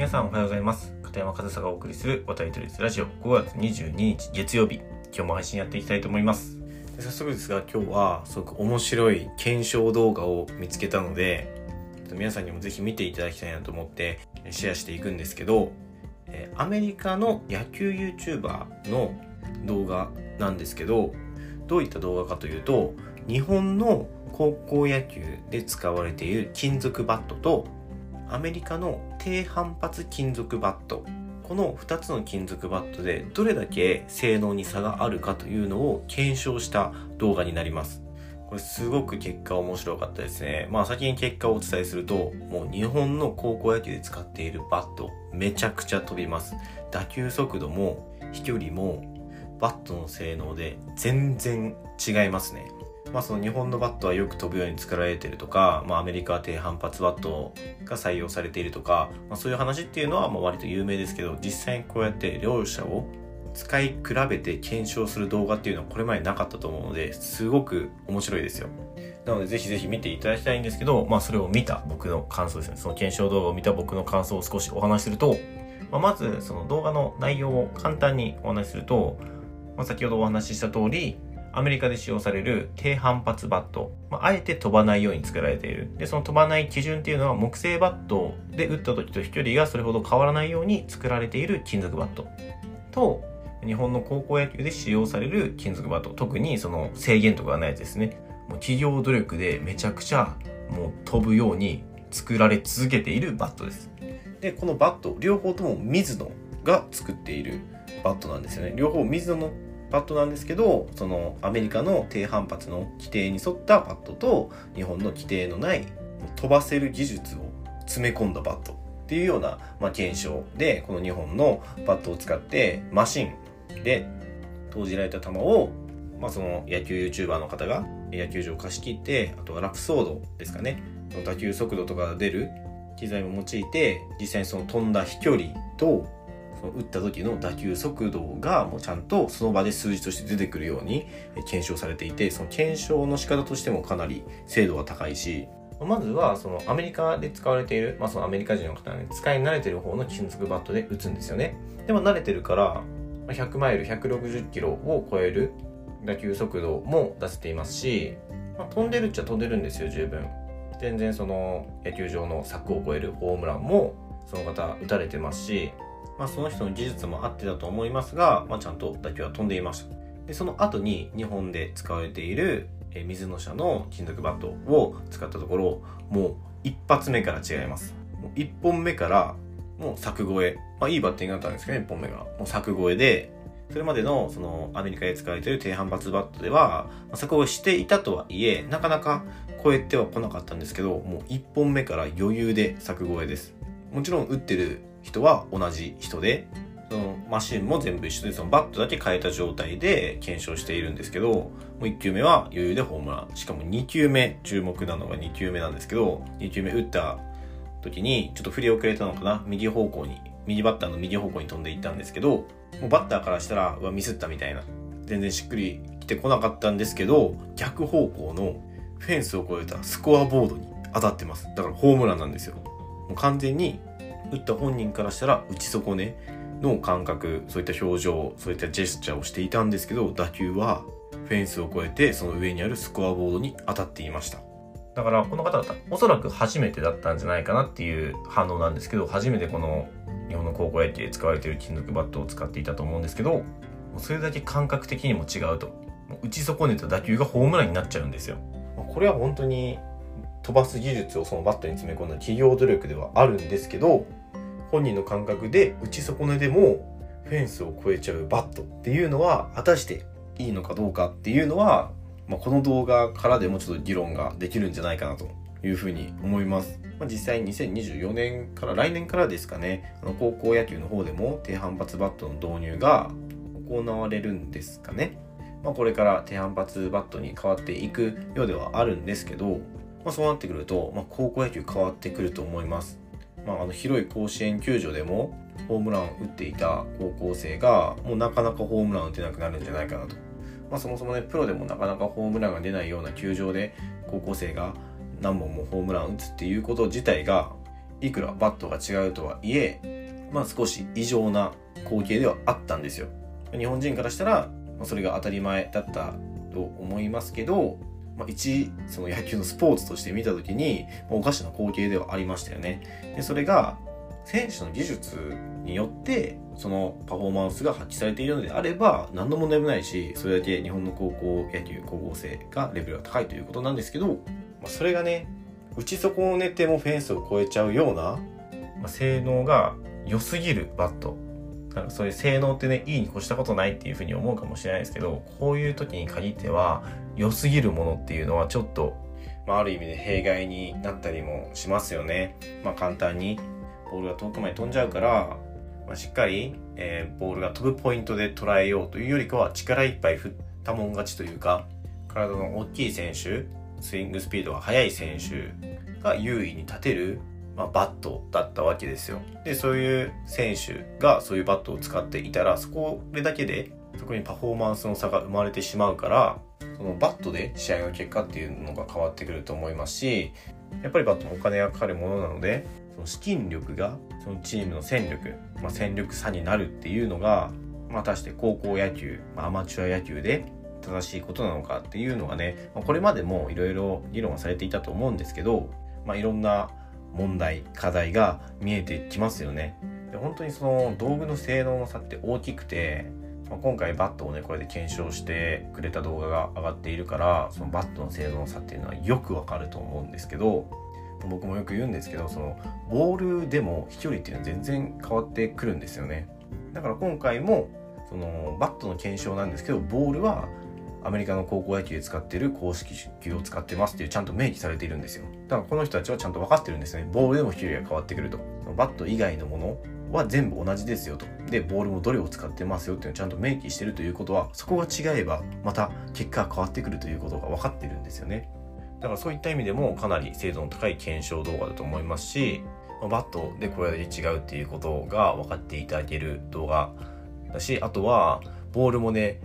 皆さんおはようございます。片山和沙がお送りする渡り鳥ラジオ。5月22日月曜日。今日も配信やっていきたいと思います。早速ですが今日はすごく面白い検証動画を見つけたので皆さんにもぜひ見ていただきたいなと思ってシェアしていくんですけどアメリカの野球 YouTuber の動画なんですけどどういった動画かというと日本の高校野球で使われている金属バットとアメリカの低反発金属バット。この2つの金属バットでどれだけ性能に差があるかというのを検証した動画になります。これすごく結果面白かったですね。まあ先に結果をお伝えするともう日本の高校野球で使っているバットめちゃくちゃ飛びます。打球速度も飛距離もバットの性能で全然違いますね。まあ、その日本のバットはよく飛ぶように作られてるとか、まあ、アメリカは低反発バットが採用されているとか、まあ、そういう話っていうのはまあ割と有名ですけど実際にこうやって両者を使い比べて検証する動画っていうのはこれまでなかったと思うのですごく面白いですよ。なのでぜひぜひ見ていただきたいんですけど、まあ、それを見た僕の感想ですね。その検証動画を見た僕の感想を少しお話しすると、まあ、まずその動画の内容を簡単にお話しすると、まあ、先ほどお話しした通りアメリカで使用される低反発バット、まあ、あえて飛ばないように作られている。で、その飛ばない基準っていうのは木製バットで打った時と飛距離がそれほど変わらないように作られている金属バットと、日本の高校野球で使用される金属バット、特にその制限とかがないやつですね。もう企業努力でめちゃくちゃもう飛ぶように作られ続けているバットです。で、このバット、両方とも水野が作っているバットなんですよね。両方ミズノのバットなんですけどそのアメリカの低反発の規定に沿ったバットと日本の規定のない飛ばせる技術を詰め込んだバットっていうような、まあ、検証でこの日本のバットを使ってマシンで投じられた球を、まあ、その野球 YouTuber の方が野球場を貸し切ってあとはラプソードですかね。打球速度とかが出る機材も用いて実際にその飛んだ飛距離とその打った時の打球速度がもうちゃんとその場で数字として出てくるように検証されていてその検証の仕方としてもかなり精度が高いしまずはそのアメリカで使われている、まあ、そのアメリカ人の方がね使い慣れてる方の金属バットで打つんですよね。でも慣れてるから100マイル160キロを超える打球速度も出せていますし、まあ、飛んでるっちゃ飛んでるんですよ十分。全然その野球場の柵を越えるホームランもその方打たれてますしまあ、その人の技術もあってだと思いますが、まあ、ちゃんと打球は飛んでいました。で、その後に日本で使われている、水野社の金属バットを使ったところ、もう一発目から違います。もう1本目からもう柵越え。まあいいバッティングだったんですけどね、1本目が。もう柵越えで、それまでのそのアメリカで使われている低反発バットでは、柵越えしていたとはいえ、なかなか超えては来なかったんですけど、もう1本目から余裕で柵越えです。もちろん打ってる人は同じ人で、そのマシンも全部一緒で、そのバットだけ変えた状態で検証しているんですけど、もう1球目は余裕でホームラン。しかも2球目、注目なのが2球目なんですけど、2球目打った時にちょっと振り遅れたのかな？右方向に、右バッターの右方向に飛んでいったんですけど、もうバッターからしたら、うわ、ミスったみたいな。全然しっくり来てこなかったんですけど、逆方向のフェンスを越えたスコアボードに当たってます。だからホームランなんですよ。もう完全に打った本人からしたら打ち損ねの感覚そういった表情そういったジェスチャーをしていたんですけど打球はフェンスを越えてその上にあるスコアボードに当たっていました。だからこの方々おそらく初めてだったんじゃないかなっていう反応なんですけど初めてこの日本の高校野球で使われている金属バットを使っていたと思うんですけどそれだけ感覚的にも違うと。打ち損ねた打球がホームランになっちゃうんですよ。これは本当に飛ばす技術をそのバットに詰め込んだ企業努力ではあるんですけど本人の感覚で打ち損ねでもフェンスを越えちゃうバットっていうのは果たしていいのかどうかっていうのは、まあ、この動画からでもちょっと議論ができるんじゃないかなというふうに思います。まあ、実際2024年から来年からですかね、あの高校野球の方でも低反発バットの導入が行われるんですかね。まあ、これから低反発バットに変わっていくようではあるんですけど、まあ、そうなってくると、まあ、高校野球変わってくると思います。まあ、あの広い甲子園球場でもホームランを打っていた高校生がもうなかなかホームラン打てなくなるんじゃないかなと。まあ、そもそもね、プロでもなかなかホームランが出ないような球場で高校生が何本もホームランを打つっていうこと自体がいくらバットが違うとはいえ、まあ少し異常な光景ではあったんですよ。日本人からしたら、それが当たり前だったと思いますけど、まあ、一その野球のスポーツとして見た時に、まあ、おかしな光景ではありましたよね。でそれが選手の技術によってそのパフォーマンスが発揮されているのであれば何の問題もないしそれだけ日本の高校野球高校生がレベルが高いということなんですけど、まあ、それがね打ち損ねてもフェンスを越えちゃうような、まあ、性能が良すぎるバットなんかそういう性能ってねいいに越したことないっていうふうに思うかもしれないですけどこういう時に限っては良すぎるものっていうのはちょっと、まあ、ある意味で弊害になったりもしますよね。まあ、簡単にボールが遠くまで飛んじゃうから、まあ、しっかり、えー、ボールが飛ぶポイントで捉えようというよりかは力いっぱい振ったもん勝ちというか体の大きい選手スイングスピードが速い選手が優位に立てる、まあ、バットだったわけですよ。でそういう選手がそういうバットを使っていたらそこれだけでそこにパフォーマンスの差が生まれてしまうからそのバットで試合の結果っていうのが変わってくると思いますしやっぱりバットもお金がかかるものなのでその資金力がそのチームの戦力、まあ、戦力差になるっていうのが、まあ、果たして高校野球、まあ、アマチュア野球で正しいことなのかっていうのがね、ま、これまでもいろいろ議論はされていたと思うんですけど、まあ、いろんな問題課題が見えてきますよね。で本当にその道具の性能の差って大きくて、ま、今回バットをねこれで検証してくれた動画が上がっているからそのバットの性能差っていうのはよくわかると思うんですけど僕もよく言うんですけどそのボールでも飛距離っていうのは全然変わってくるんですよね。だから今回もそのバットの検証なんですけどボールはアメリカの高校野球で使ってる公式球を使ってますっていうちゃんと明記されているんですよ。だからこの人たちはちゃんと分かってるんですね。ボールでも飛距離が変わってくると。バット以外のものは全部同じですよと。でボールもどれを使ってますよっていうのをちゃんと明記してるということはそこが違えばまた結果が変わってくるということが分かってるんですよね。だからそういった意味でもかなり精度の高い検証動画だと思いますしバットでこれだけ違うっていうことが分かっていただける動画だしあとはボールもね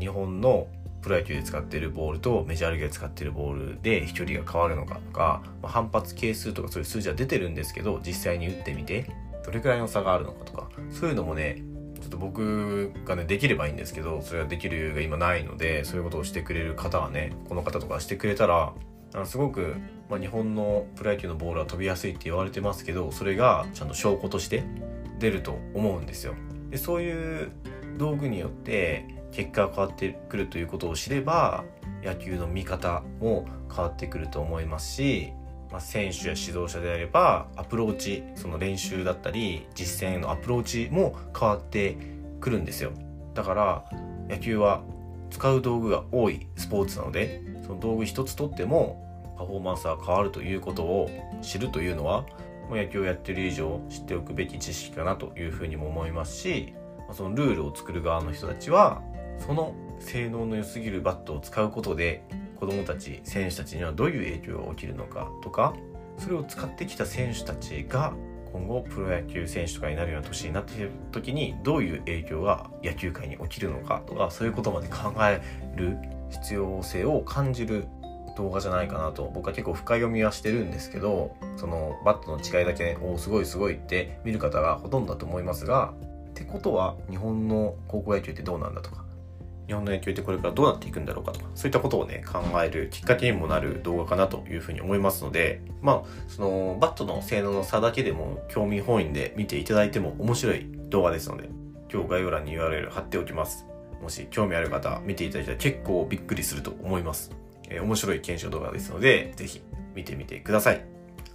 日本のプロ野球で使っているボールとメジャーリーグで使っているボールで飛距離が変わるのかとか、まあ、反発係数とかそういう数字は出てるんですけど実際に打ってみて。どれくらいの差があるのかとかそういうのもねちょっと僕がねできればいいんですけどそれはできる余裕が今ないのでそういうことをしてくれる方はねこの方とかしてくれたらあのすごく、まあ、日本のプロ野球のボールは飛びやすいって言われてますけどそれがちゃんと証拠として出ると思うんですよ。でそういう道具によって結果が変わってくるということを知れば野球の見方も変わってくると思いますし、まあ、選手や指導者であればアプローチその練習だったり実践へのアプローチも変わってくるんですよ。だから野球は使う道具が多いスポーツなのでその道具一つとってもパフォーマンスが変わるということを知るというのは野球をやってる以上知っておくべき知識かなというふうにも思いますしそのルールを作る側の人たちはその性能の良すぎるバットを使うことで子どもたち選手たちにはどういう影響が起きるのかとかそれを使ってきた選手たちが今後プロ野球選手とかになるような年になっている時にどういう影響が野球界に起きるのかとかそういうことまで考える必要性を感じる動画じゃないかなと僕は結構深読みはしてるんですけどそのバットの違いだけねおおすごいすごいって見る方がほとんどだと思いますがってことは日本の高校野球ってどうなんだとか日本の野球ってこれからどうなっていくんだろうかとか、そういったことをね、考えるきっかけにもなる動画かなというふうに思いますので、まあ、その、バットの性能の差だけでも興味本位で見ていただいても面白い動画ですので、今日概要欄に URL 貼っておきます。もし興味ある方、見ていただいたら結構びっくりすると思います。えー、面白い検証動画ですので、ぜひ見てみてください。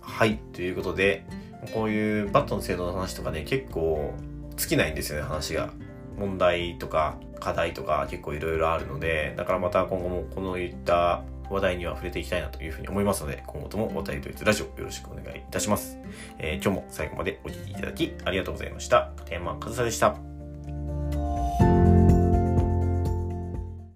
はい、ということで、こういうバットの性能の話とかね、結構尽きないんですよね、話が。問題とか課題とか結構いろいろあるので、だからまた今後もこのいった話題には触れていきたいなというふうに思いますので、今後ともお便りとりラジオよろしくお願いいたします。えー、今日も最後までお聴きいただきありがとうございました。片山和沙でした。